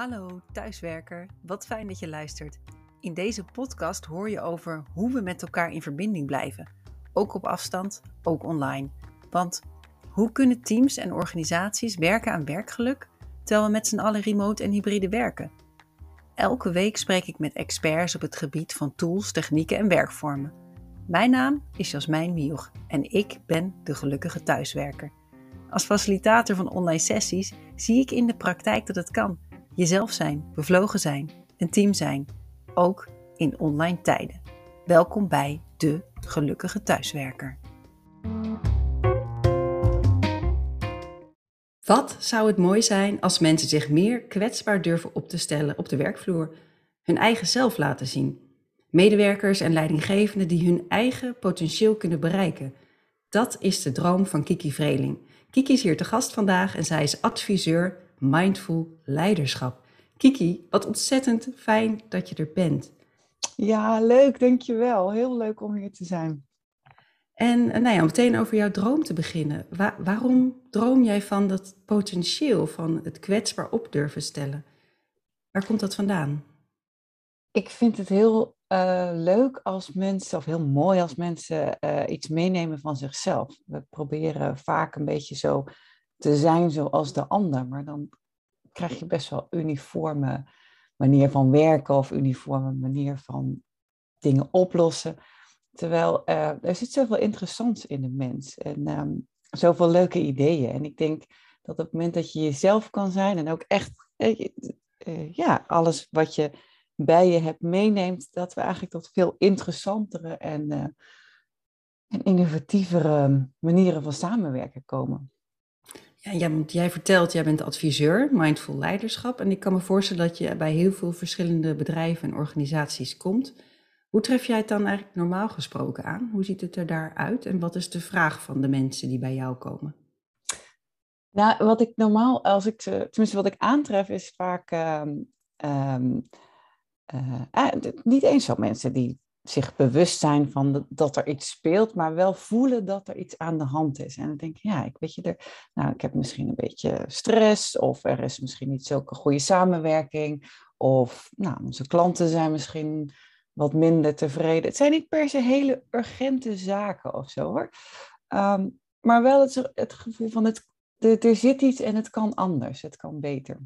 Hallo thuiswerker, wat fijn dat je luistert. In deze podcast hoor je over hoe we met elkaar in verbinding blijven. Ook op afstand, ook online. Want hoe kunnen teams en organisaties werken aan werkgeluk terwijl we met z'n allen remote en hybride werken? Elke week spreek ik met experts op het gebied van tools, technieken en werkvormen. Mijn naam is Jasmijn Mioch en ik ben de gelukkige thuiswerker. Als facilitator van online sessies zie ik in de praktijk dat het kan. Jezelf zijn, bevlogen zijn, een team zijn, ook in online tijden. Welkom bij de gelukkige thuiswerker. Wat zou het mooi zijn als mensen zich meer kwetsbaar durven op te stellen op de werkvloer, hun eigen zelf laten zien? Medewerkers en leidinggevenden die hun eigen potentieel kunnen bereiken. Dat is de droom van Kiki Vreeling. Kiki is hier te gast vandaag en zij is adviseur Mindful Leiderschap. Kiki, wat ontzettend fijn dat je er bent. Ja, leuk, dankjewel. Heel leuk om hier te zijn. En nou ja, meteen over jouw droom te beginnen. waarom droom jij van dat potentieel, van het kwetsbaar op durven stellen? Waar komt dat vandaan? Ik vind het heel uh, leuk als mensen, of heel mooi als mensen uh, iets meenemen van zichzelf. We proberen vaak een beetje zo te zijn zoals de ander, maar dan krijg je best wel uniforme manier van werken of uniforme manier van dingen oplossen. Terwijl uh, er zit zoveel interessants in de mens en um, zoveel leuke ideeën. En ik denk dat op het moment dat je jezelf kan zijn en ook echt ja, alles wat je bij je hebt meeneemt, dat we eigenlijk tot veel interessantere en, en innovatievere manieren van samenwerken komen. Ja, jij, jij vertelt, jij bent adviseur, mindful leiderschap. En ik kan me voorstellen dat je bij heel veel verschillende bedrijven en organisaties komt. Hoe tref jij het dan eigenlijk normaal gesproken aan? Hoe ziet het er daar uit? En wat is de vraag van de mensen die bij jou komen? Nou, wat ik normaal, als ik, tenminste wat ik aantref, is vaak um, um, uh, niet eens zo mensen die zich bewust zijn van dat er iets speelt, maar wel voelen dat er iets aan de hand is. En dan denk ik, ja, ik weet je, er, nou, ik heb misschien een beetje stress, of er is misschien niet zulke goede samenwerking, of nou, onze klanten zijn misschien wat minder tevreden. Het zijn niet per se hele urgente zaken of zo hoor. Um, maar wel het, het gevoel van het, er zit iets en het kan anders, het kan beter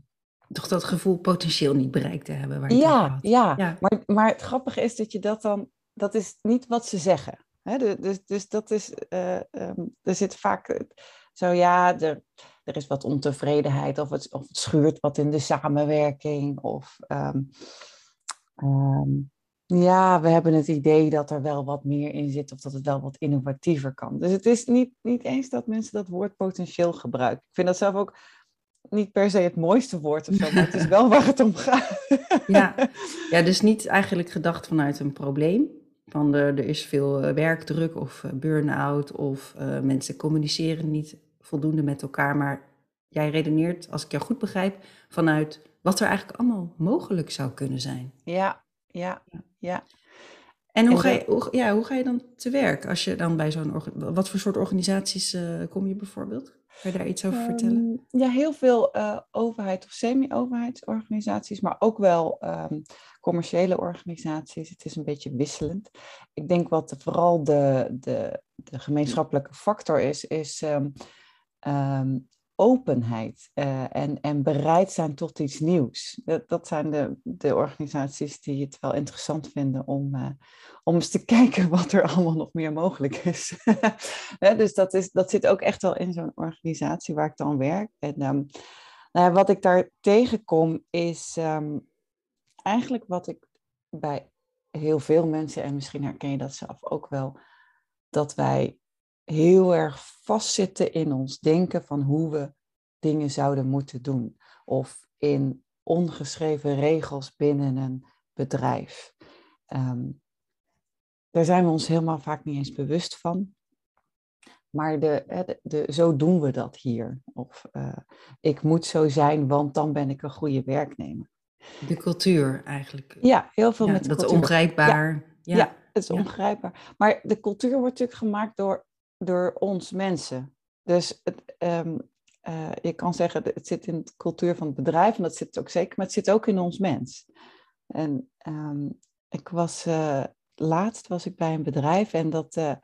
toch dat gevoel potentieel niet bereikt te hebben. Waar ja, ja, ja, Maar, maar het grappige is dat je dat dan, dat is niet wat ze zeggen. Hè? Dus, dus dat is, uh, um, er zit vaak zo ja, er, er is wat ontevredenheid of het, of het schuurt wat in de samenwerking. Of um, um, ja, we hebben het idee dat er wel wat meer in zit of dat het wel wat innovatiever kan. Dus het is niet, niet eens dat mensen dat woord potentieel gebruiken. Ik vind dat zelf ook niet per se het mooiste woord of zo, maar het is wel waar het om gaat. ja. ja, dus niet eigenlijk gedacht vanuit een probleem. Van de, er is veel eh, werkdruk of eh, burn-out of uh, mensen communiceren niet voldoende met elkaar. Maar jij redeneert, als ik jou goed begrijp, vanuit wat er eigenlijk allemaal mogelijk zou kunnen zijn. Ja, ja, ja. En hoe, ga je, hoe, ja, hoe ga je dan te werk als je dan bij zo'n... Wat voor soort organisaties uh, kom je bijvoorbeeld? Kun je daar iets over vertellen? Um, ja, heel veel uh, overheid of semi-overheidsorganisaties, maar ook wel um, commerciële organisaties. Het is een beetje wisselend. Ik denk wat vooral de, de, de gemeenschappelijke factor is, is um, openheid uh, en, en bereid zijn tot iets nieuws. Dat, dat zijn de, de organisaties die het wel interessant vinden om, uh, om eens te kijken wat er allemaal nog meer mogelijk is. dus dat, is, dat zit ook echt wel in zo'n organisatie waar ik dan werk. En um, nou ja, wat ik daar tegenkom is um, eigenlijk wat ik bij heel veel mensen, en misschien herken je dat zelf ook wel, dat wij heel erg vastzitten in ons denken van hoe we dingen zouden moeten doen. Of in ongeschreven regels binnen een bedrijf. Um, daar zijn we ons helemaal vaak niet eens bewust van. Maar de, de, de, zo doen we dat hier. Of uh, ik moet zo zijn, want dan ben ik een goede werknemer. De cultuur eigenlijk. Ja, heel veel ja, met de dat cultuur. ongrijpbaar. Ja, ja. het is ongrijpbaar. Maar de cultuur wordt natuurlijk gemaakt door, door ons mensen. Dus het, um, uh, je kan zeggen, het zit in de cultuur van het bedrijf, en dat zit ook zeker, maar het zit ook in ons mens. En um, ik was, uh, laatst was ik bij een bedrijf en dat, uh,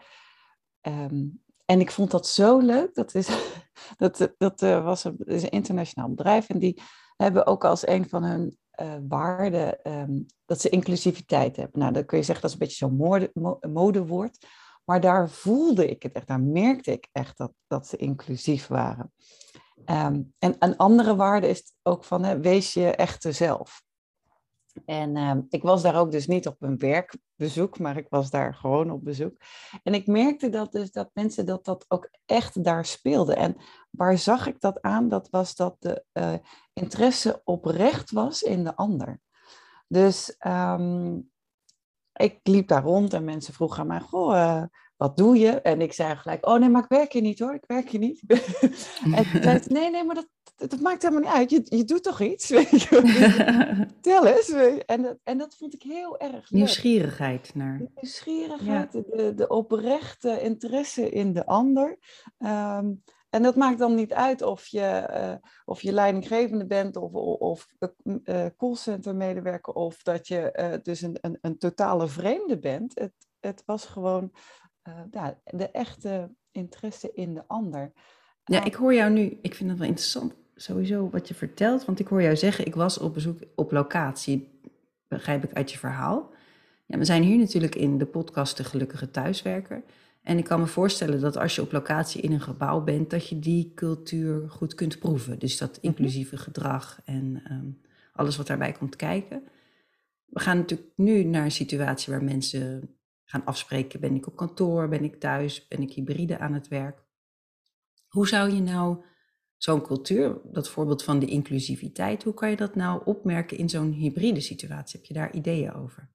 um, en ik vond dat zo leuk. Dat, is, dat, dat was een, internationaal bedrijf en die hebben ook als een van hun waarden dat ze inclusiviteit hebben. Nou, dan kun je zeggen dat is een beetje zo'n mode, modewoord. Maar daar voelde ik het echt, daar merkte ik echt dat, dat ze inclusief waren. Um, en een andere waarde is ook van, wees je echte zelf. En um, ik was daar ook dus niet op een werkbezoek, maar ik was daar gewoon op bezoek. En ik merkte dat dus dat mensen dat dat ook echt daar speelden. En waar zag ik dat aan? Dat was dat de uh, interesse oprecht was in de ander. Dus um, ik liep daar rond en mensen vroegen aan mij, goh, uh, wat doe je? En ik zei gelijk, oh nee, maar ik werk hier niet hoor, ik werk hier niet. en zei nee, nee, maar dat, dat maakt helemaal niet uit, je, je doet toch iets? Tel eens. En dat, en dat vond ik heel erg leuk. Nieuwsgierigheid naar... Nieuwsgierigheid, de, de oprechte interesse in de ander. Um, en dat maakt dan niet uit of je, uh, of je leidinggevende bent of, of uh, callcenter medewerker of dat je uh, dus een, een, een, totale vreemde bent. Het, het was gewoon ja, de echte interesse in de ander. Ja, ik hoor jou nu, ik vind het wel interessant sowieso wat je vertelt, want ik hoor jou zeggen, ik was op bezoek op locatie, begrijp ik uit je verhaal. Ja, we zijn hier natuurlijk in de podcast De Gelukkige Thuiswerker. En ik kan me voorstellen dat als je op locatie in een gebouw bent, dat je die cultuur goed kunt proeven. Dus dat mhm. inclusieve gedrag en um, alles wat daarbij komt kijken. We gaan natuurlijk nu naar een situatie waar mensen gaan afspreken: ben ik op kantoor, ben ik thuis, ben ik hybride aan het werk? Hoe zou je nou zo'n cultuur, dat voorbeeld van de inclusiviteit, hoe kan je dat nou opmerken in zo'n hybride situatie? Heb je daar ideeën over?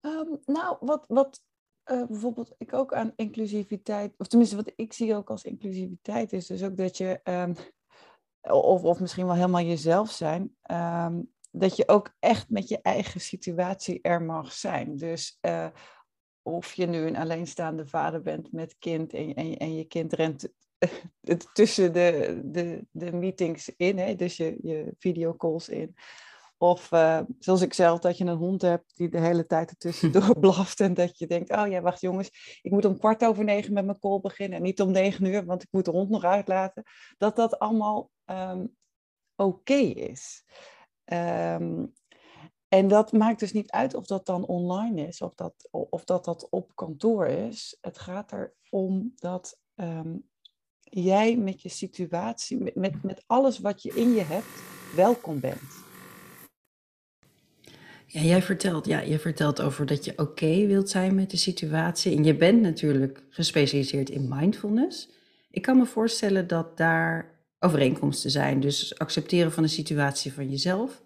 Um, nou, wat, wat uh, bijvoorbeeld ik ook aan inclusiviteit, of tenminste wat ik zie ook als inclusiviteit, is dus ook dat je, um, of, of misschien wel helemaal jezelf zijn, um, dat je ook echt met je eigen situatie er mag zijn. Dus uh, of je nu een alleenstaande vader bent met kind en, en, en je kind rent tussen de, de, de meetings in, hè, dus je, je videocalls in. Of uh, zoals ik zelf, dat je een hond hebt die de hele tijd ertussendoor blaft. En dat je denkt, oh ja, wacht jongens, ik moet om kwart over negen met mijn call beginnen. En niet om negen uur, want ik moet de hond nog uitlaten. Dat dat allemaal um, oké okay is. Um, en dat maakt dus niet uit of dat dan online is of dat of dat, dat op kantoor is. Het gaat erom dat um, jij met je situatie, met, met, met alles wat je in je hebt, welkom bent. Ja, jij vertelt, ja, je vertelt over dat je oké wilt zijn met de situatie. En je bent natuurlijk gespecialiseerd in mindfulness. Ik kan me voorstellen dat daar overeenkomsten zijn. Dus accepteren van de situatie van jezelf,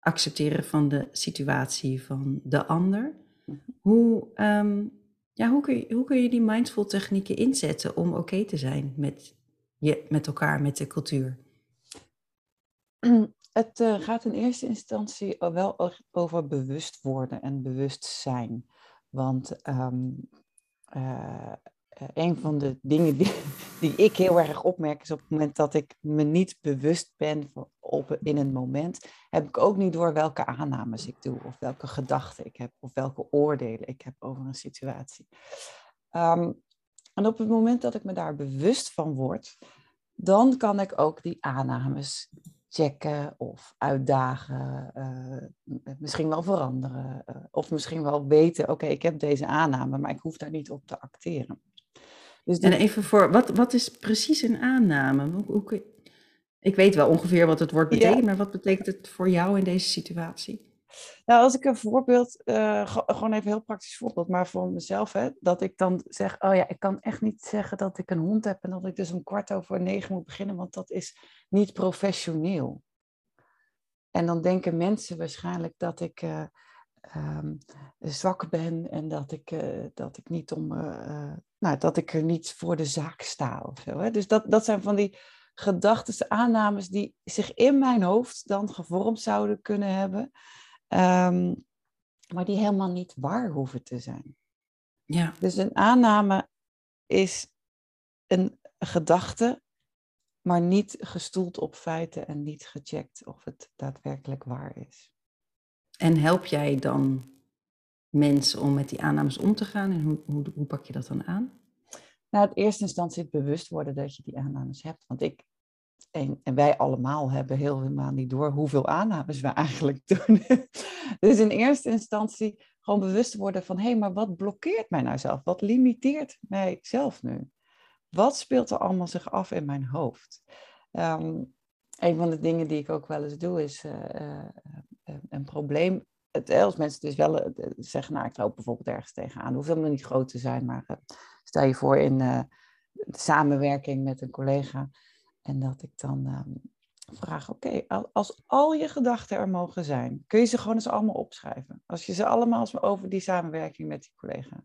accepteren van de situatie van de ander. Mhm. Hoe, um, ja, hoe, kun je, hoe kun je die mindful technieken inzetten om oké te zijn met, je, met elkaar, met de cultuur? Het uh, gaat in eerste instantie wel over bewust worden en bewustzijn. Want um, uh, een van de dingen die, die ik heel erg opmerk is op het moment dat ik me niet bewust ben op, in een moment, heb ik ook niet door welke aannames ik doe, of welke gedachten ik heb, of welke oordelen ik heb over een situatie. Um, en op het moment dat ik me daar bewust van word, dan kan ik ook die aannames checken of uitdagen, uh, misschien wel veranderen. Uh, of misschien wel weten, oké, ik heb deze aanname, maar ik hoef daar niet op te acteren. Dus En even voor, wat, wat is precies een aanname? Hoe, hoe ik weet wel ongeveer wat het woord betekent, maar wat betekent het voor jou in deze situatie? Nou, als ik een voorbeeld, uh, gewoon even een heel praktisch voorbeeld, maar voor mezelf, hè, dat ik dan zeg, oh ja, ik kan echt niet zeggen dat ik een hond heb en dat ik dus om kwart over negen moet beginnen, want dat is niet professioneel. En dan denken mensen waarschijnlijk dat ik uh, um, zwak ben en dat ik, uh, dat ik niet om, nou, dat ik er niet voor de zaak sta of zo. Hè. Dus dat, dat zijn van die gedachten, aannames die zich in mijn hoofd dan gevormd zouden kunnen hebben. Um, maar die helemaal niet waar hoeven te zijn. Ja. Dus een aanname is een, gedachten, maar niet gestoeld op feiten en niet gecheckt of het daadwerkelijk waar is. En help jij dan mensen om met die aannames om te gaan en hoe, hoe, hoe pak je dat dan aan? Nou, in eerste instantie het bewust worden dat je die aannames hebt. Want ik en, en, wij allemaal hebben heel helemaal niet door hoeveel aannames we eigenlijk doen. dus in eerste instantie gewoon bewust worden van, hé, maar wat blokkeert mij nou zelf? Wat limiteert mij zelf nu? Wat speelt er allemaal zich af in mijn hoofd? Um, een van de dingen die ik ook wel eens doe, is uh, uh, een probleem. Het, als mensen dus wel zeggen, nou, ik loop bijvoorbeeld ergens tegenaan. Hoeft helemaal niet groot te zijn, maar stel je voor in samenwerking met een collega en dat ik dan um, vraag, oké, als al je gedachten er mogen zijn, kun je ze gewoon eens allemaal opschrijven. Als je ze allemaal over die samenwerking met die collega.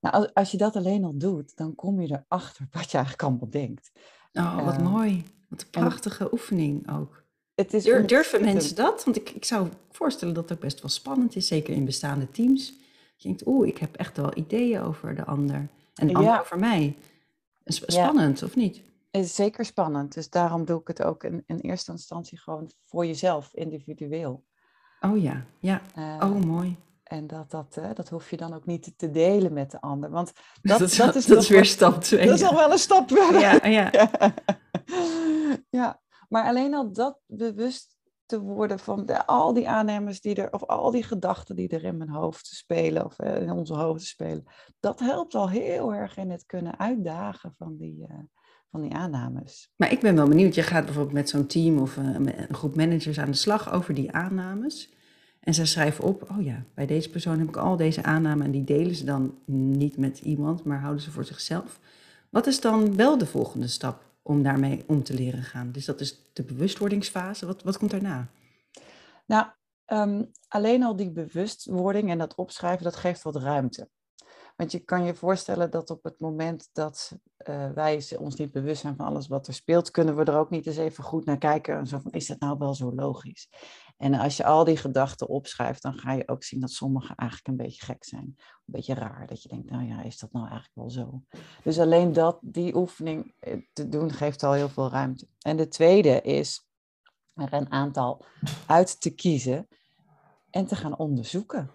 Nou, als, als je dat alleen al doet, dan kom je erachter wat je eigenlijk allemaal denkt. Oh, wat uh, mooi. Wat een prachtige en, oefening ook. Het is Dur, durven mensen dat? Want ik, ik zou voorstellen dat het best wel spannend is, zeker in bestaande teams. Je denkt, oeh, ik heb echt wel ideeën over de ander. En de ja. ander over mij. Spannend, ja. of niet? Is zeker spannend. Dus daarom doe ik het ook in, in eerste instantie gewoon voor jezelf, individueel. Oh ja, ja. Uh, oh, mooi. En dat, dat, uh, dat hoef je dan ook niet te delen met de ander. Want dat, dat, dat is, dat is weer stap 2. Dat is al wel een stap verder. Ja, ja. ja. ja, maar alleen al dat bewust te worden van de, al die aannemers die er, of al die gedachten die er in mijn hoofd spelen, of uh, in onze hoofden spelen, dat helpt al heel erg in het kunnen uitdagen van die, van die aannames. Maar ik ben wel benieuwd, je gaat bijvoorbeeld met zo'n team of een, een groep managers aan de slag over die aannames. En ze schrijven op, oh ja, bij deze persoon heb ik al deze aannames en die delen ze dan niet met iemand, maar houden ze voor zichzelf. Wat is dan wel de volgende stap om daarmee om te leren gaan? Dus dat is de bewustwordingsfase. Wat, wat komt daarna? Nou, um, alleen al die bewustwording en dat opschrijven, dat geeft wat ruimte. Want je kan je voorstellen dat op het moment dat uh, wij ons niet bewust zijn van alles wat er speelt, kunnen we er ook niet eens even goed naar kijken. En zo is dat nou wel zo logisch? En als je al die gedachten opschrijft, dan ga je ook zien dat sommige eigenlijk een beetje gek zijn. Een beetje raar, dat je denkt, nou ja, is dat nou eigenlijk wel zo? Dus alleen dat, die oefening eh, te doen, geeft al heel veel ruimte. En de tweede is er een aantal uit te kiezen en te gaan onderzoeken.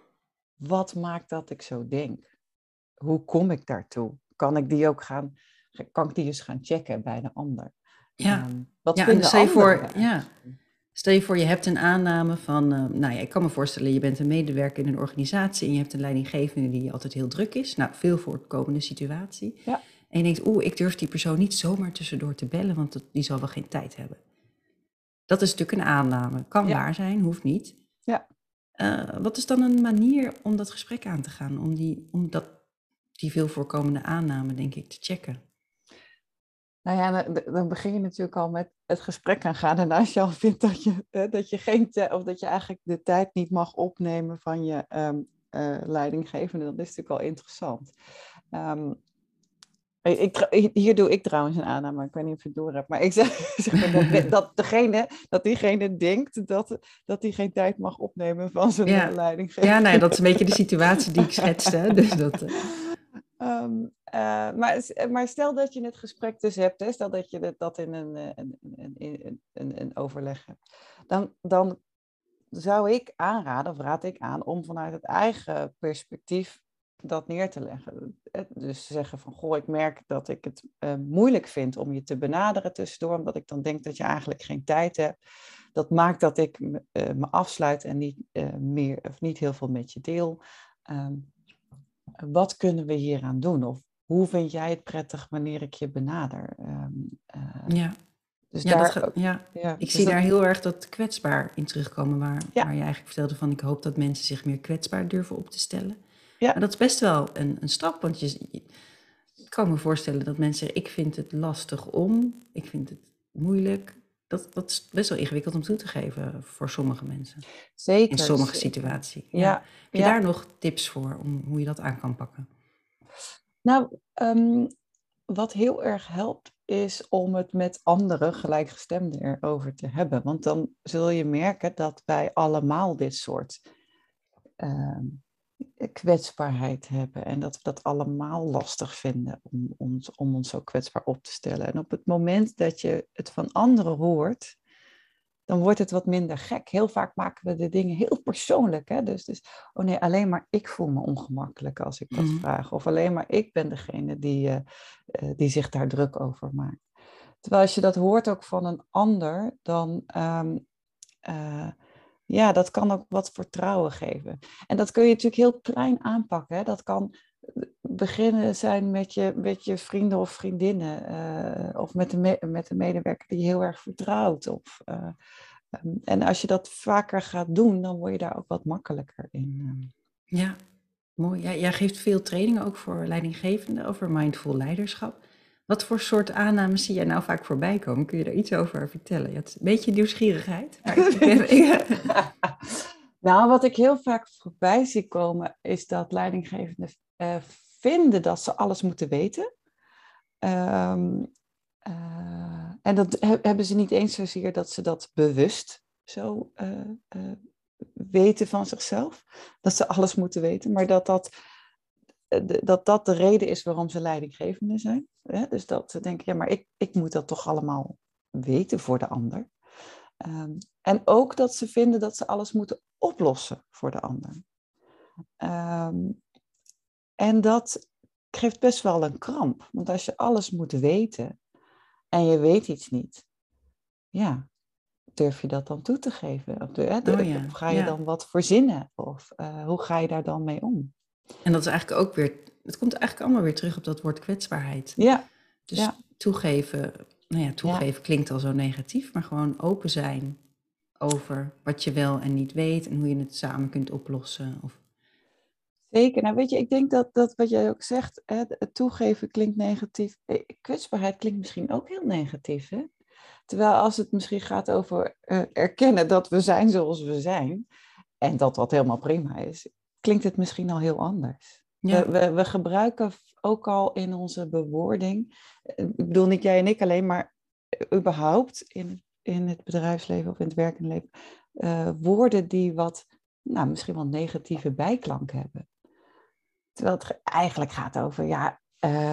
Wat maakt dat ik zo denk? Hoe kom ik daartoe? Kan ik die ook gaan, kan ik die eens gaan checken bij de ander? Ja, um, wat ja, en stel je voor, ja. Stel je voor, je hebt een aanname van, uh, nou ja, ik kan me voorstellen, je bent een medewerker in een organisatie en je hebt een leidinggevende die altijd heel druk is. Nou, veel voorkomende situatie. Ja. En je denkt, oeh, ik durf die persoon niet zomaar tussendoor te bellen, want die zal wel geen tijd hebben. Dat is natuurlijk een aanname. Kan Ja. waar zijn, hoeft niet. Ja. Uh, wat is dan een manier om dat gesprek aan te gaan? Om, die, om dat, die veel voorkomende aanname, denk ik, te checken? Nou ja, dan, begin je natuurlijk al met het gesprek aangaan. En als je al vindt dat je, dat je geen of dat je eigenlijk de tijd niet mag opnemen van je ehm, eh, leidinggevende, dan is het natuurlijk al interessant. Ehm, ik, hier doe ik trouwens een aanname, maar ik weet niet of je het door hebt. Maar ik zeg, zeg maar dat, dat, degene, dat diegene denkt dat, dat hij geen tijd mag opnemen van zijn Ja. leidinggevende. Ja, nou ja, dat is een beetje de situatie die ik schetste. Dus dat, eh, Ehm, eh, maar, maar stel dat je het gesprek dus hebt, hè, stel dat je dat, in een, eh, een, een, een, overleg hebt, dan, dan zou ik aanraden, of raad ik aan, om vanuit het eigen perspectief dat neer te leggen. Dus zeggen van, goh, ik merk dat ik het eh, moeilijk vind om je te benaderen tussendoor, omdat ik dan denk dat je eigenlijk geen tijd hebt. Dat maakt dat ik me, me afsluit en niet, meer, of niet heel veel met je deel. Ehm, wat kunnen we hieraan doen? Of hoe vind jij het prettig wanneer ik je benader? Ehm, eh, ja. dus Ja, daar dat ja, ja, ik dus zie dat- daar heel erg dat kwetsbaar in terugkomen, waar, Ja. waar je eigenlijk vertelde van ik hoop dat mensen zich meer kwetsbaar durven op te stellen. Ja. Maar dat is best wel een, een stap, want je, je- ik kan me voorstellen dat mensen zeggen ik vind het lastig om, ik vind het moeilijk. Dat, dat is best wel ingewikkeld om toe te geven voor sommige mensen, Zeker. in sommige situaties. Ja, Heb je ja. daar nog tips voor om hoe je dat aan kan pakken? Nou, ehm, wat heel erg helpt, is om het met andere gelijkgestemden erover te hebben. Want dan zul je merken dat wij allemaal dit soort ehm, kwetsbaarheid hebben en dat we dat allemaal lastig vinden om ons, om ons zo kwetsbaar op te stellen. En op het moment dat je het van anderen hoort, dan wordt het wat minder gek. Heel vaak maken we de dingen heel persoonlijk. Hè? Dus, dus, oh nee, alleen maar ik voel me ongemakkelijk als ik dat mhm. vraag. Of alleen maar ik ben degene die, uh, die zich daar druk over maakt. Terwijl als je dat hoort ook van een ander, dan um, uh, ja, dat kan ook wat vertrouwen geven. En dat kun je natuurlijk heel klein aanpakken. Dat kan beginnen zijn met je, met je vrienden of vriendinnen. Uh, of met de, met de medewerker die je heel erg vertrouwt. Of, uh, um, en als je dat vaker gaat doen, dan word je daar ook wat makkelijker in. Ehm. Ja, mooi. Ja, jij geeft veel trainingen ook voor leidinggevenden over mindful leiderschap. Wat voor soort aannames zie jij nou vaak voorbij komen? Kun je daar iets over vertellen? Hebt een beetje nieuwsgierigheid. nou, wat ik heel vaak voorbij zie komen, is dat leidinggevenden uh, vinden dat ze alles moeten weten. Um, uh, en dat hebben ze niet eens zozeer dat ze dat bewust zo uh, weten van zichzelf. Dat ze alles moeten weten, maar dat dat dat dat de reden is waarom ze leidinggevende zijn. Dus dat ze denken, ja, maar ik, ik moet dat toch allemaal weten voor de ander. Um, en ook dat ze vinden dat ze alles moeten oplossen voor de ander. Um, en dat geeft best wel een kramp. Want als je alles moet weten en je weet iets niet, ja, durf je dat dan toe te geven? Of, de, oh ja, of ga je dan wat verzinnen? Of uh, hoe ga je daar dan mee om? En dat is eigenlijk ook weer, het komt eigenlijk allemaal weer terug op dat woord kwetsbaarheid. Ja. Dus toegeven, nou ja, toegeven klinkt al zo negatief, maar gewoon open zijn over wat je wel en niet weet en hoe je het samen kunt oplossen. Of... Zeker. Nou, weet je, ik denk dat, dat wat jij ook zegt, hè, het toegeven klinkt negatief. Eh, kwetsbaarheid klinkt misschien ook heel negatief. Hè? Terwijl als het misschien gaat over uh, erkennen dat we zijn zoals we zijn, en dat dat helemaal prima is, klinkt het misschien al heel anders. We, we, we, gebruiken ook al in onze bewoording, eh, ik bedoel niet jij en ik alleen, maar überhaupt in, in het bedrijfsleven of in het werkende leven, uh, woorden die wat, nou, misschien wel negatieve bijklank hebben. Terwijl het eigenlijk gaat over, ja, uh,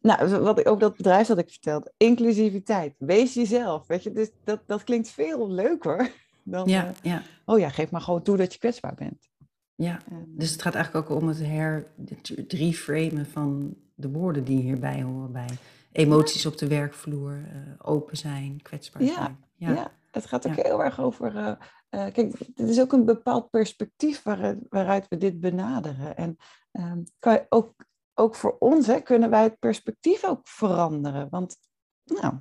nou, wat, ook dat bedrijf dat ik vertelde, inclusiviteit, wees jezelf, weet je, dus dat, dat klinkt veel leuker dan, ja, ja. oh ja, geef maar gewoon toe dat je kwetsbaar bent. Ja, dus het gaat eigenlijk ook om het her, het reframen van de woorden die hierbij horen bij emoties op de werkvloer, uh, open zijn, kwetsbaar zijn. Ja, ja. het gaat ook heel erg over, uh, uh, kijk, het is ook een bepaald perspectief waar, waaruit we dit benaderen. En ehm, kan je ook, ook voor ons hè, kunnen wij het perspectief ook veranderen. Want nou,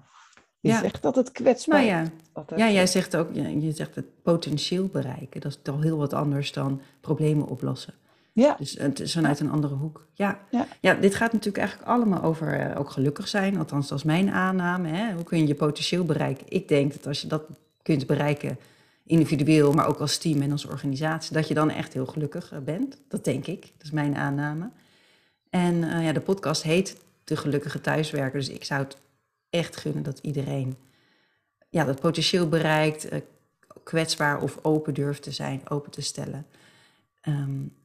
je ja. zegt dat het kwetsbaar nou ja. Ja, jij zegt ook, je zegt het potentieel bereiken. Dat is toch heel wat anders dan problemen oplossen. Ja. Dus het is vanuit een andere hoek. Ja. ja. Ja. dit gaat natuurlijk eigenlijk allemaal over uh, ook gelukkig zijn. Althans, dat is mijn aanname. Hè? Hoe kun je je potentieel bereiken? Ik denk dat als je dat kunt bereiken, individueel, maar ook als team en als organisatie, dat je dan echt heel gelukkig eh, bent. Dat denk ik. Dat is mijn aanname. En uh, ja, de podcast heet De Gelukkige Thuiswerker. Dus ik zou het echt gunnen dat iedereen ja, dat potentieel bereikt, uh, kwetsbaar of open durft te zijn, open te stellen. Um,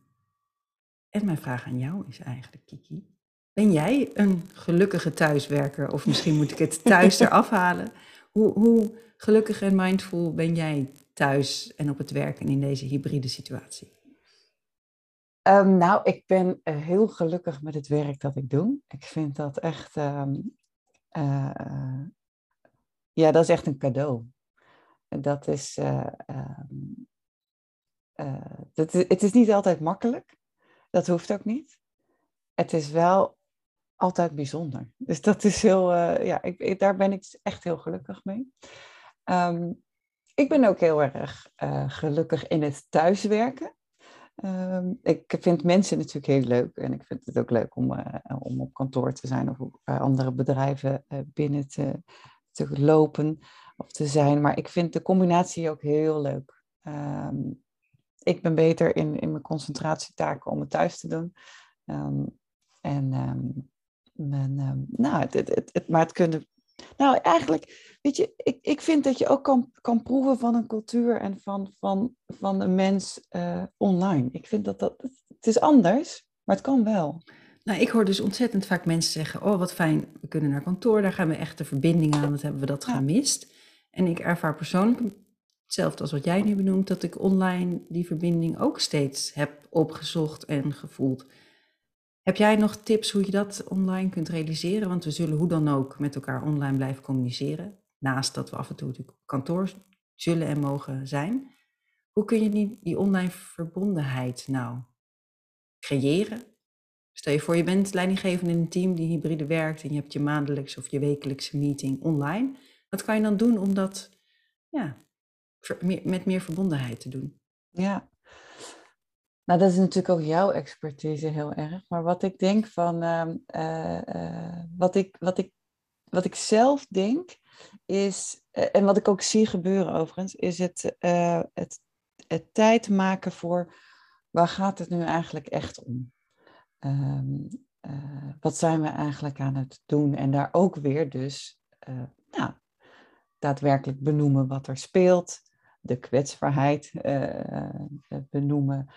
en mijn vraag aan jou is eigenlijk, Kiki, ben jij een gelukkige thuiswerker? Of misschien moet ik het thuis eraf halen. Hoe, hoe gelukkig en mindful ben jij thuis en op het werken in deze hybride situatie? Um, nou, ik ben uh, heel gelukkig met het werk dat ik doe. Ik vind dat echt um, uh, ja, dat is echt een cadeau. Dat is, uh, uh, het is niet altijd makkelijk. Dat hoeft ook niet. Het is wel altijd bijzonder. Dus dat is heel, ja, ik, daar ben ik echt heel gelukkig mee. Um, ik ben ook heel erg gelukkig in het thuiswerken. Um, ik vind mensen natuurlijk heel leuk en ik vind het ook leuk om, om op kantoor te zijn of bij andere bedrijven binnen te, te lopen of te zijn. Maar ik vind de combinatie ook heel leuk. Um, ik ben beter in, in mijn concentratietaken om het thuis te doen. En, um, en nou, het, het, het, maar het kunnen. Nou, eigenlijk, weet je, ik, ik vind dat je ook kan, kan proeven van een cultuur en van, van, van een mens uh, online. Ik vind dat dat, het is anders, maar het kan wel. Nou, ik hoor dus ontzettend vaak mensen zeggen: Oh, wat fijn, we kunnen naar kantoor, daar gaan we echt de verbinding aan, wat hebben we dat gemist. En ik ervaar persoonlijk hetzelfde als wat jij nu benoemt, dat ik online die verbinding ook steeds heb opgezocht en gevoeld. Heb jij nog tips hoe je dat online kunt realiseren? Want we zullen hoe dan ook met elkaar online blijven communiceren. Naast dat we af en toe natuurlijk kantoor zullen en mogen zijn. Hoe kun je die, die online verbondenheid nou creëren? Stel je voor, je bent leidinggevende in een team die hybride werkt en je hebt je maandelijks of je wekelijkse meeting online. Wat kan je dan doen om dat ja, met meer verbondenheid te doen? Ja, nou, dat is natuurlijk ook jouw expertise heel erg. Maar wat ik denk van, ehm, eh, eh, wat, ik, wat, ik, wat ik zelf denk, is, eh, en wat ik ook zie gebeuren overigens, is het, het, het tijd maken voor waar gaat het nu eigenlijk echt om? Um, wat zijn we eigenlijk aan het doen? En daar ook weer dus nou, daadwerkelijk benoemen wat er speelt, de kwetsbaarheid benoemen, Ehm,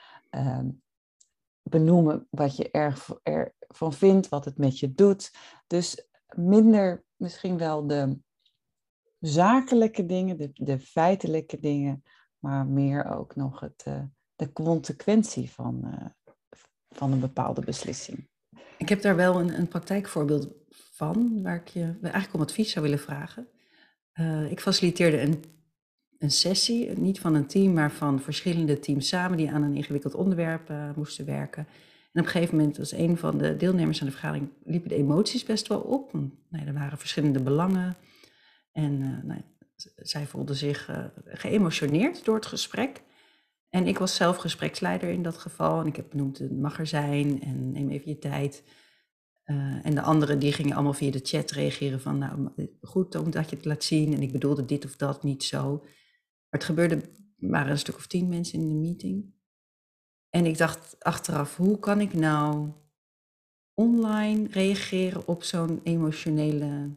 benoemen wat je ervan er vindt, wat het met je doet. Dus minder misschien wel de zakelijke dingen, de, de feitelijke dingen, maar meer ook nog het, uh, de consequentie van, uh, van een bepaalde beslissing. Ik heb daar wel een, een praktijkvoorbeeld van, waar ik je eigenlijk om advies zou willen vragen. Uh, ik faciliteerde een een sessie, niet van een team, maar van verschillende teams samen die aan een ingewikkeld onderwerp uh, moesten werken. En op een gegeven moment was een van de deelnemers aan de vergadering, liepen de emoties best wel op. Want, nou, er waren verschillende belangen. En uh, nou, zij voelde zich uh, geëmotioneerd door het gesprek. En ik was zelf gespreksleider in dat geval. En ik heb benoemd, het mag er zijn en neem even je tijd. en de anderen die gingen allemaal via de chat reageren van, nou goed, omdat je het laat zien. En ik bedoelde dit of dat niet zo het gebeurde, waren een stuk of tien mensen in de meeting. En ik dacht achteraf, hoe kan ik nou online reageren op zo'n emotionele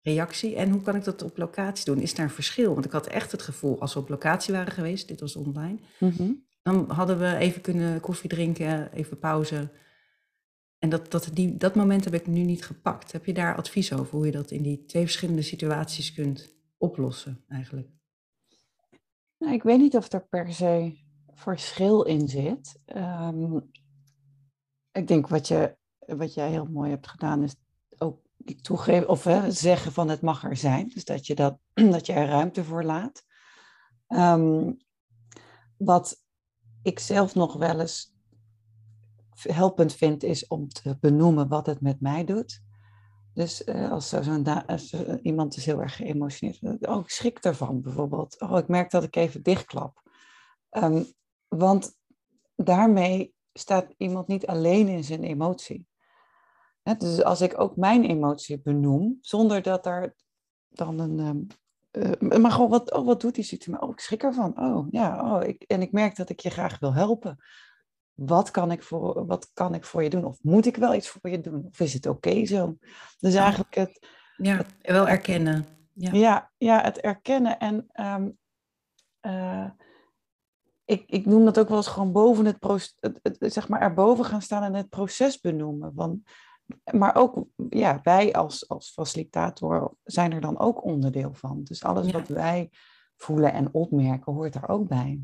reactie? En hoe kan ik dat op locatie doen? Is daar een verschil? Want ik had echt het gevoel, als we op locatie waren geweest, dit was online, mhm. dan hadden we even kunnen koffie drinken, even pauze. En dat, dat, die, dat moment heb ik nu niet gepakt. Heb je daar advies over hoe je dat in die twee verschillende situaties kunt oplossen eigenlijk? Nou, ik weet niet of er per se verschil in zit. Ehm, ik denk wat, je, wat jij heel mooi hebt gedaan is ook toegeven of hè, zeggen van het mag er zijn. Dus dat je, dat, dat je er ruimte voor laat. Ehm, wat ik zelf nog wel eens helpend vind, is om te benoemen wat het met mij doet. Dus uh, als, als iemand is heel erg geëmotioneerd, oh, ik schrik ervan bijvoorbeeld. Oh, ik merk dat ik even dichtklap. Um, want daarmee staat iemand niet alleen in zijn emotie. dus als ik ook mijn emotie benoem, zonder dat er dan een. Um, uh, maar gewoon, wat, oh, wat doet die situatie? Oh, ik schrik ervan. Oh, ja, oh, ik, en ik merk dat ik je graag wil helpen wat kan, ik voor, wat kan ik voor je doen? Of moet ik wel iets voor je doen? Of is het oké zo? Dus eigenlijk het... Ja, wel erkennen. Ja, ja, ja het erkennen. En um, uh, ik, ik noem dat ook wel eens gewoon boven het proces, zeg maar erboven gaan staan en het proces benoemen. Want, maar ook, ja, wij als, als facilitator zijn er dan ook onderdeel van. Dus alles wat wij voelen en opmerken hoort er ook bij.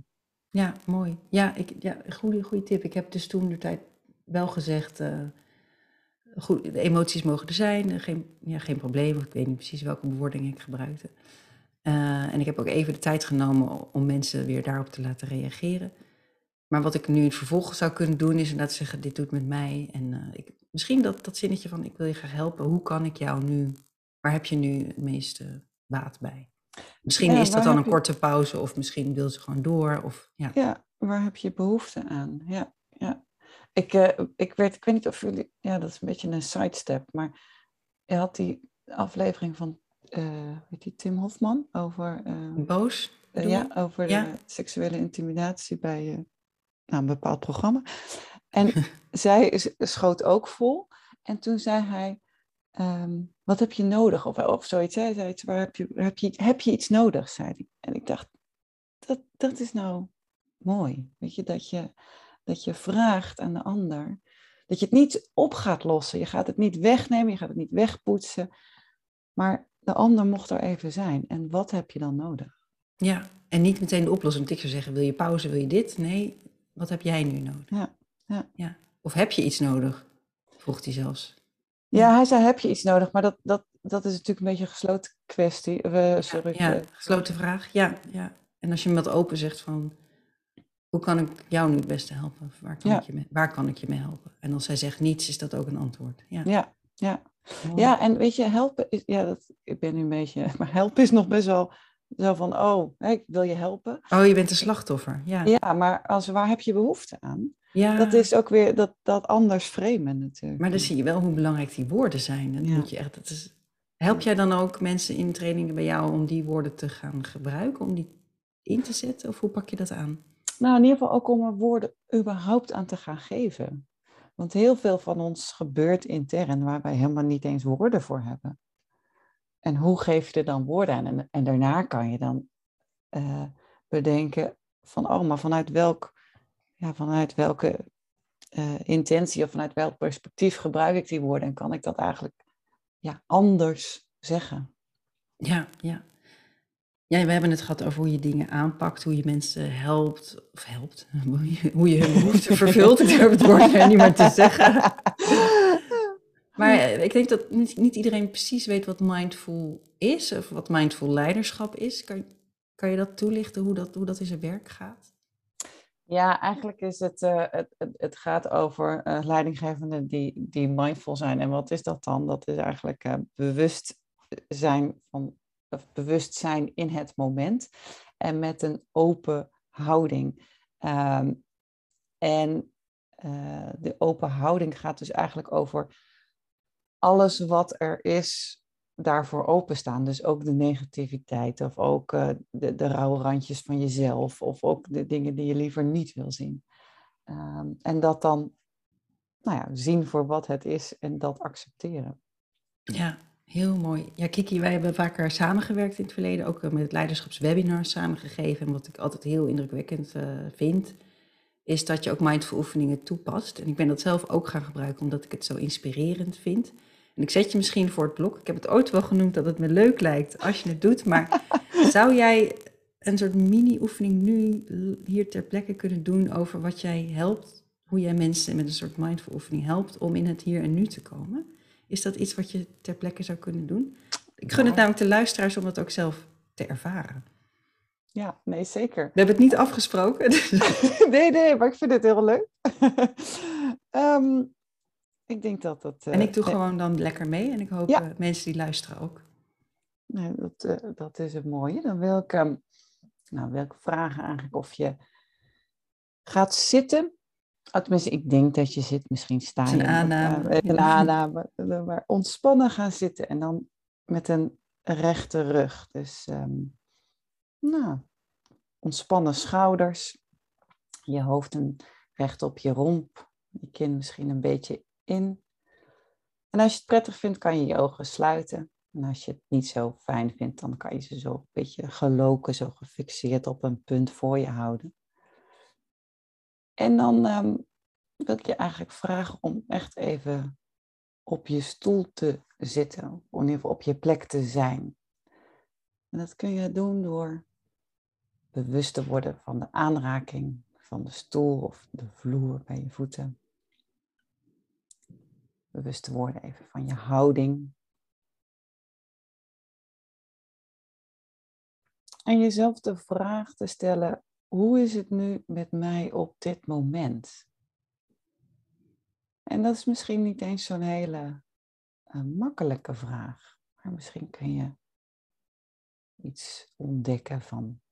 Ja, mooi. Ja, ik, ja goede, goede tip. Ik heb dus toen de tijd wel gezegd, uh, goed, de emoties mogen er zijn, geen, ja, geen probleem. Ik weet niet precies welke bewoording ik gebruikte. Uh, en ik heb ook even de tijd genomen om mensen weer daarop te laten reageren. Maar wat ik nu in het vervolg zou kunnen doen, is inderdaad zeggen, dit doet met mij. En ik, misschien dat, dat zinnetje van, ik wil je graag helpen. Hoe kan ik jou nu, waar heb je nu het meeste baat bij? Misschien is dat dan een korte pauze of misschien wil ze gewoon door. Of, ja. ja, waar heb je behoefte aan? Ja, ja. Ik, uh, ik, werd, ik weet niet of jullie, ja, dat is een beetje een sidestep, maar je had die aflevering van, uh, weet die, Tim Hofman over... Uh, Boos? ja, over de seksuele intimidatie bij nou, een bepaald programma. En zij schoot ook vol. En toen zei hij, Ehm, wat heb je nodig? Of, of zoiets, hè? Zoiets, waar heb, je, heb, je, heb je iets nodig, zei hij. En ik dacht, dat, dat is nou mooi. Weet je, dat je dat je vraagt aan de ander. Dat je het niet op gaat lossen. Je gaat het niet wegnemen, je gaat het niet wegpoetsen. Maar de ander mocht er even zijn. En wat heb je dan nodig? Ja, en niet meteen de oplossing. Ik zou zeggen, wil je pauze, wil je dit? Nee, wat heb jij nu nodig? Ja, ja. ja. Of heb je iets nodig? Vroeg hij zelfs. Ja, hij zei, heb je iets nodig? Maar dat, dat, dat is natuurlijk een beetje een gesloten kwestie. Uh, sorry. Ja, gesloten vraag. Ja, ja. En als je hem wat open zegt van, hoe kan ik jou nu het beste helpen? Waar kan, ik, je mee, waar kan ik je mee helpen? En als hij zegt niets, is dat ook een antwoord. Ja, ja. ja. Ja, en weet je, helpen is, ja, dat, ik ben nu een beetje, maar helpen is nog best wel zo van, oh, ik wil je helpen. Oh, je bent een slachtoffer, ja. Ja, maar als, waar heb je behoefte aan? Ja. Dat is ook weer dat, dat anders framen natuurlijk. Maar dan zie je wel hoe belangrijk die woorden zijn. Dan moet je echt, dat is, help jij dan ook mensen in trainingen bij jou om die woorden te gaan gebruiken, om die in te zetten? Of hoe pak je dat aan? Nou, in ieder geval ook om er woorden überhaupt aan te gaan geven. Want heel veel van ons gebeurt intern waar wij helemaal niet eens woorden voor hebben. En hoe geef je er dan woorden aan? En, en daarna kan je dan uh, bedenken van, oh, maar vanuit, welk, ja, vanuit welke uh, intentie of vanuit welk perspectief gebruik ik die woorden? En kan ik dat eigenlijk ja, anders zeggen? Ja, ja. Ja, we hebben het gehad over hoe je dingen aanpakt, hoe je mensen helpt, of helpt, hoe je hun behoeften vervult. Ik durf het woord niet meer te zeggen. Maar eh, ik denk dat niet, niet, iedereen precies weet wat mindful is, of wat mindful leiderschap is. Kan, kan je dat toelichten, hoe dat, hoe dat in zijn werk gaat? Ja, eigenlijk is het, uh, het, het, gaat over uh, leidinggevenden die, die mindful zijn. En wat is dat dan? Dat is eigenlijk uh, bewust zijn van of bewust zijn in het moment en met een open houding. Um, en de open houding gaat dus eigenlijk over alles wat er is, daarvoor openstaan. Dus ook de negativiteit of ook uh, de, de rauwe randjes van jezelf of ook de dingen die je liever niet wil zien. Um, en dat dan nou ja, zien voor wat het is en dat accepteren. Ja, Heel mooi. Ja, Kiki, wij hebben vaker samengewerkt in het verleden, ook eh, met leiderschapswebinars samengegeven. En wat ik altijd heel indrukwekkend uh, vind, is dat je ook mindful oefeningen toepast. En ik ben dat zelf ook gaan gebruiken, omdat ik het zo inspirerend vind. En ik zet je misschien voor het blok. Ik heb het ooit wel genoemd dat het me leuk lijkt als je het doet. Maar zou jij een soort mini-oefening nu hier ter plekke kunnen doen over wat jij helpt, hoe jij mensen met een soort mindful oefening helpt om in het hier en nu te komen? Is dat iets wat je ter plekke zou kunnen doen? Ik gun het namelijk de luisteraars om dat ook zelf te ervaren. Ja, nee, zeker. We hebben het niet afgesproken. Dus- nee, nee, maar ik vind het heel leuk. um, ik denk dat dat... En ik doe gewoon dan lekker mee en ik hoop ja. uh, mensen die luisteren ook. Dat, dat is het mooie. Dan wil ik, um, nou, wil ik vragen eigenlijk of je gaat zitten Oh, tenminste, ik denk dat je zit, misschien sta je. Een aanname. Een aanname. Maar ontspannen gaan zitten en dan met een rechte rug. Dus, um, nou, ontspannen schouders. Je hoofd een recht op je romp. Je kin misschien een beetje En als je het prettig vindt, kan je je ogen sluiten. En als je het niet zo fijn vindt, dan kan je ze zo een beetje geloken, zo gefixeerd op een punt voor je houden. En dan um, wil ik je eigenlijk vragen om echt even op je stoel te zitten, of in ieder geval op je plek te zijn. En dat kun je doen door bewust te worden van de aanraking van de stoel of de vloer bij je voeten. Bewust te worden even van je houding. En jezelf de vraag te stellen, hoe is het nu met mij op dit moment? En dat is misschien niet eens zo'n hele uh, makkelijke vraag, maar misschien kun je iets ontdekken van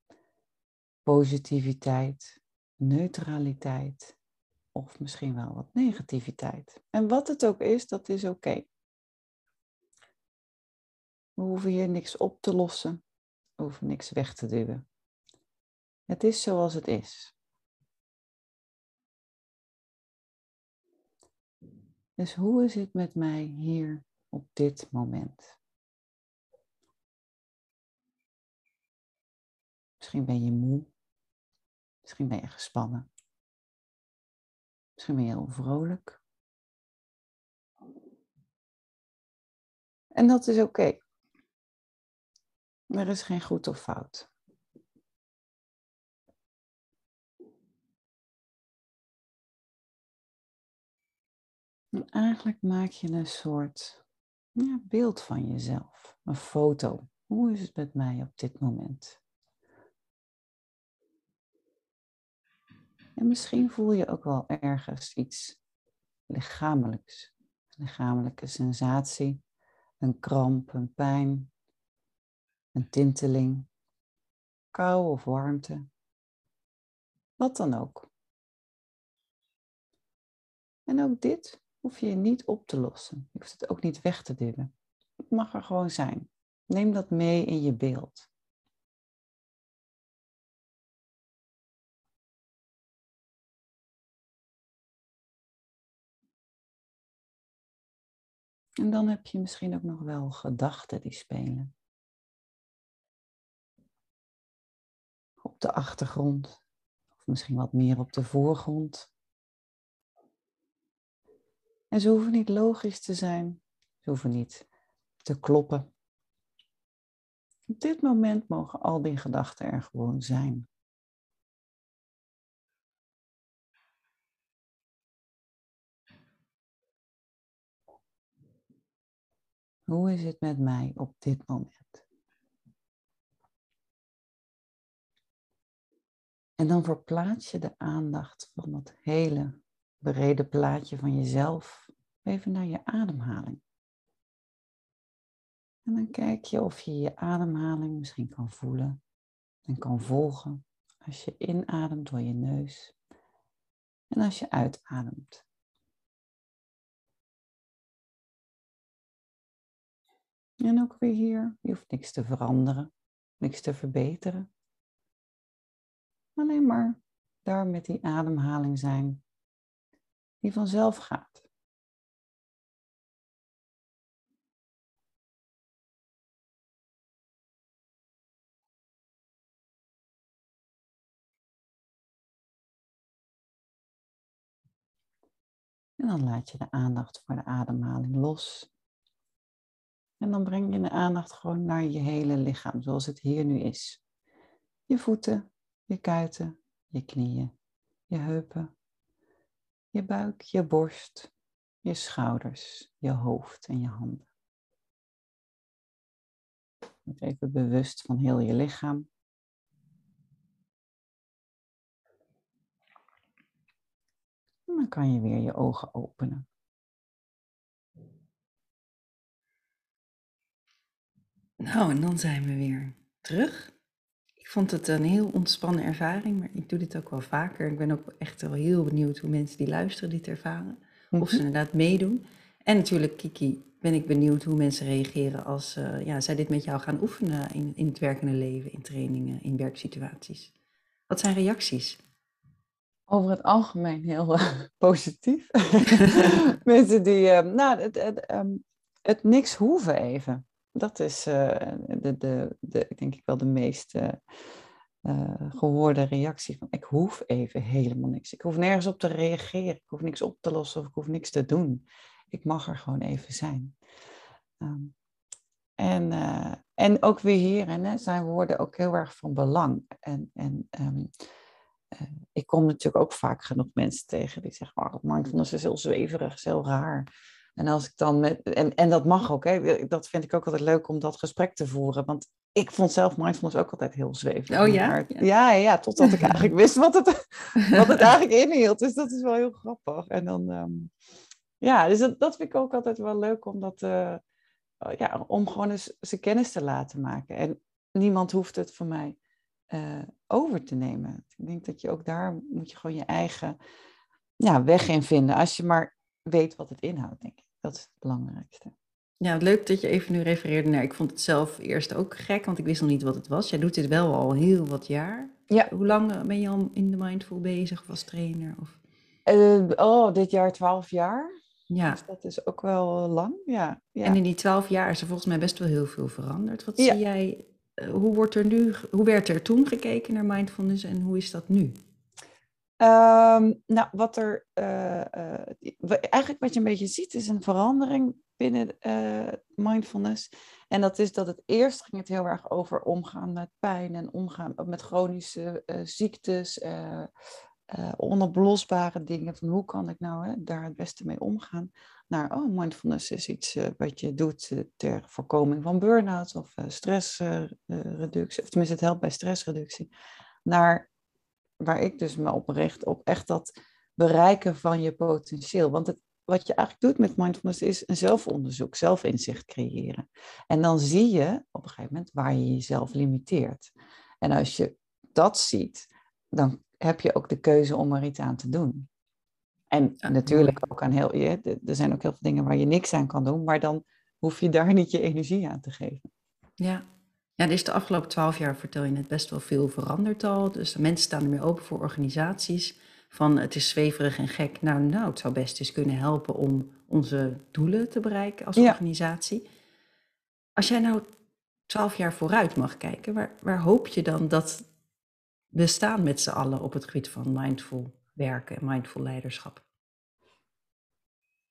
positiviteit, neutraliteit of misschien wel wat negativiteit. En wat het ook is, dat is oké. We hoeven hier niks op te lossen, we hoeven niks weg te duwen. Het is zoals het is. Dus hoe is het met mij hier op dit moment? Misschien ben je moe. Misschien ben je gespannen. Misschien heel vrolijk. En dat is oké. Er is geen goed of fout. En eigenlijk maak je een soort ja, beeld van jezelf, een foto. Hoe is het met mij op dit moment? En misschien voel je ook wel ergens iets lichamelijks. Een lichamelijke sensatie, een kramp, een pijn, een tinteling, kou of warmte. Wat dan ook. En ook dit hoef je niet op te lossen. Je hoeft het ook niet weg te duwen. Het mag er gewoon zijn. Neem dat mee in je beeld. En dan heb je misschien ook nog wel gedachten die spelen. Op de achtergrond, of misschien wat meer op de voorgrond. En ze hoeven niet logisch te zijn, ze hoeven niet te kloppen. Op dit moment mogen al die gedachten er gewoon zijn. Hoe is het met mij op dit moment? En dan verplaats je de aandacht van dat hele brede plaatje van jezelf even naar je ademhaling. En dan kijk je of je je ademhaling misschien kan voelen en kan volgen als je inademt door je neus en als je uitademt En ook weer hier, je hoeft niks te veranderen, niks te verbeteren. Alleen maar daar met die ademhaling zijn, die vanzelf gaat. En dan laat je de aandacht voor de ademhaling los. En dan breng je de aandacht gewoon naar je hele lichaam, zoals het hier nu is. Je voeten, je kuiten, je knieën, je heupen, je buik, je borst, je schouders, je hoofd en je handen. Even bewust van heel je lichaam. En dan kan je weer je ogen openen. Nou, en dan zijn we weer terug. Ik vond het een heel ontspannen ervaring, maar ik doe dit ook wel vaker. Ik ben ook echt wel heel benieuwd hoe mensen die luisteren dit ervaren. Of ze mhm. inderdaad meedoen. En natuurlijk, Kiki, ben ik benieuwd hoe mensen reageren als uh, ja, zij dit met jou gaan oefenen in, in het werkende leven, in trainingen, in werksituaties. Wat zijn reacties? Over het algemeen heel uh, positief. mensen die, uh, nou, het, het, um, het niks hoeven even dat is uh, de, de, de, denk ik wel de meest uh, gehoorde reactie. Van, ik hoef even helemaal niks. Ik hoef nergens op te reageren. Ik hoef niks op te lossen of ik hoef niks te doen. Ik mag er gewoon even zijn. Um, en, en ook weer hierin hè, zijn woorden ook heel erg van belang. En, en um, ik kom natuurlijk ook vaak genoeg mensen tegen die zeggen, oh, mindfulness is heel zweverig, is heel raar. En als ik dan met, en, en dat mag ook, hè, dat vind ik ook altijd leuk om dat gesprek te voeren. Want ik vond zelf mindfulness ook altijd heel zwevend. Oh ja? Ja, ja, totdat ik eigenlijk wist wat het, wat het eigenlijk inhield. Dus dat is wel heel grappig. En dan, um, ja, dus dat, dat vind ik ook altijd wel leuk om dat, uh, ja, om gewoon eens zijn kennis te laten maken. En niemand hoeft het van mij uh, over te nemen. Ik denk dat je ook daar moet je gewoon je eigen ja, weg in vinden. Als je maar weet wat het inhoudt, denk ik. Dat is het belangrijkste. Ja, leuk dat je even nu refereerde naar. Ik vond het zelf eerst ook gek, want ik wist nog niet wat het was. Jij doet dit wel al heel wat jaar. Ja. Hoe lang eh, ben je al in de Mindful bezig of als trainer? Of? Uh, oh, dit jaar twaalf jaar. Ja. Dus dat is ook wel lang, ja, ja. En in die twaalf jaar is er volgens mij best wel heel veel veranderd. Wat zie jij, uh, hoe, wordt er nu, hoe werd er toen gekeken naar mindfulness en hoe is dat nu? Ehm, nou, wat er uh, uh, eigenlijk wat je een beetje ziet, is een verandering binnen uh, mindfulness. En dat is dat het eerst ging het heel erg over omgaan met pijn en omgaan met chronische ziektes, onoplosbare dingen. Van hoe kan ik nou hè, daar het beste mee omgaan? Naar, oh, mindfulness is iets wat je doet ter voorkoming van burn-out of stressreductie. of tenminste, het helpt bij stressreductie. Naar waar ik dus me op richt, op echt dat bereiken van je potentieel. Want het, wat je eigenlijk doet met mindfulness is een zelfonderzoek, zelfinzicht creëren. En dan zie je op een gegeven moment waar je jezelf limiteert. En als je dat ziet, dan heb je ook de keuze om er iets aan te doen. En natuurlijk ook aan heel, er zijn ook heel veel dingen waar je niks aan kan doen, maar dan hoef je daar niet je energie aan te geven. Ja, ja, er is de afgelopen twaalf jaar, vertel je net, best wel veel veranderd al. Dus mensen staan er meer open voor organisaties. Van het is zweverig en gek. Nou, nou, het zou best eens kunnen helpen om onze doelen te bereiken als organisatie. Als jij nou twaalf jaar vooruit mag kijken, waar, waar hoop je dan dat we staan met z'n allen op het gebied van mindful werken en mindful leiderschap?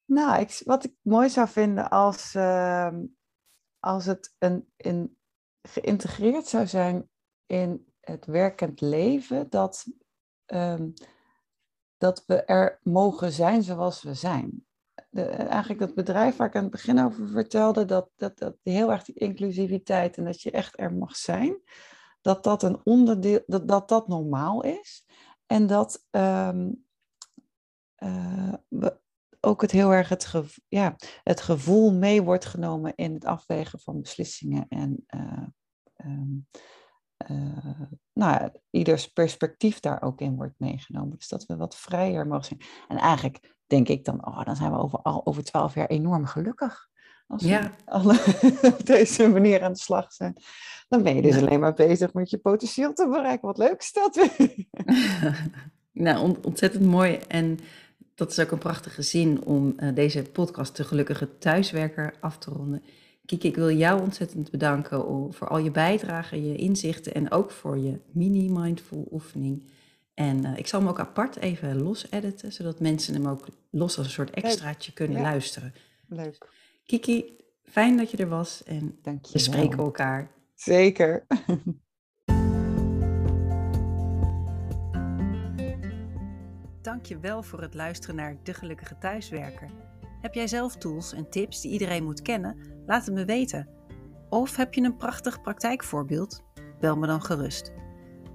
Nou, ik, wat ik mooi zou vinden als, uh, als het een, een geïntegreerd zou zijn in het werkend leven, dat, um, dat we er mogen zijn zoals we zijn. De, eigenlijk dat bedrijf waar ik aan het begin over vertelde, dat, dat, dat heel erg die inclusiviteit en dat je echt er mag zijn, dat dat een onderdeel, dat dat, dat normaal is. En dat um, uh, we ook het heel erg het, ja, het gevoel mee wordt genomen in het afwegen van beslissingen en uh, um, uh, nou, ieders perspectief daar ook in wordt meegenomen. Dus dat we wat vrijer mogen zijn. En eigenlijk denk ik dan, oh, dan zijn we over, al over twaalf jaar enorm gelukkig. Als we alle op deze manier aan de slag zijn. Dan ben je dus alleen maar bezig met je potentieel te bereiken. Wat leuk is dat. nou, ontzettend mooi. En dat is ook een prachtige zin om uh, deze podcast De Gelukkige Thuiswerker af te ronden. Kiki, ik wil jou ontzettend bedanken voor al je bijdragen, je inzichten en ook voor je mini-mindful oefening. En uh, ik zal hem ook apart even los editen, zodat mensen hem ook los als een soort extraatje kunnen luisteren. Leuk. Kiki, fijn dat je er was en Dank je we spreken elkaar. Zeker. Dank je wel voor het luisteren naar De Gelukkige Thuiswerker. Heb jij zelf tools en tips die iedereen moet kennen? Laat het me weten. Of heb je een prachtig praktijkvoorbeeld? Bel me dan gerust.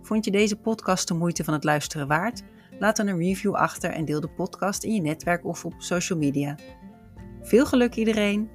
Vond je deze podcast de moeite van het luisteren waard? Laat dan een review achter en deel de podcast in je netwerk of op social media. Veel geluk iedereen!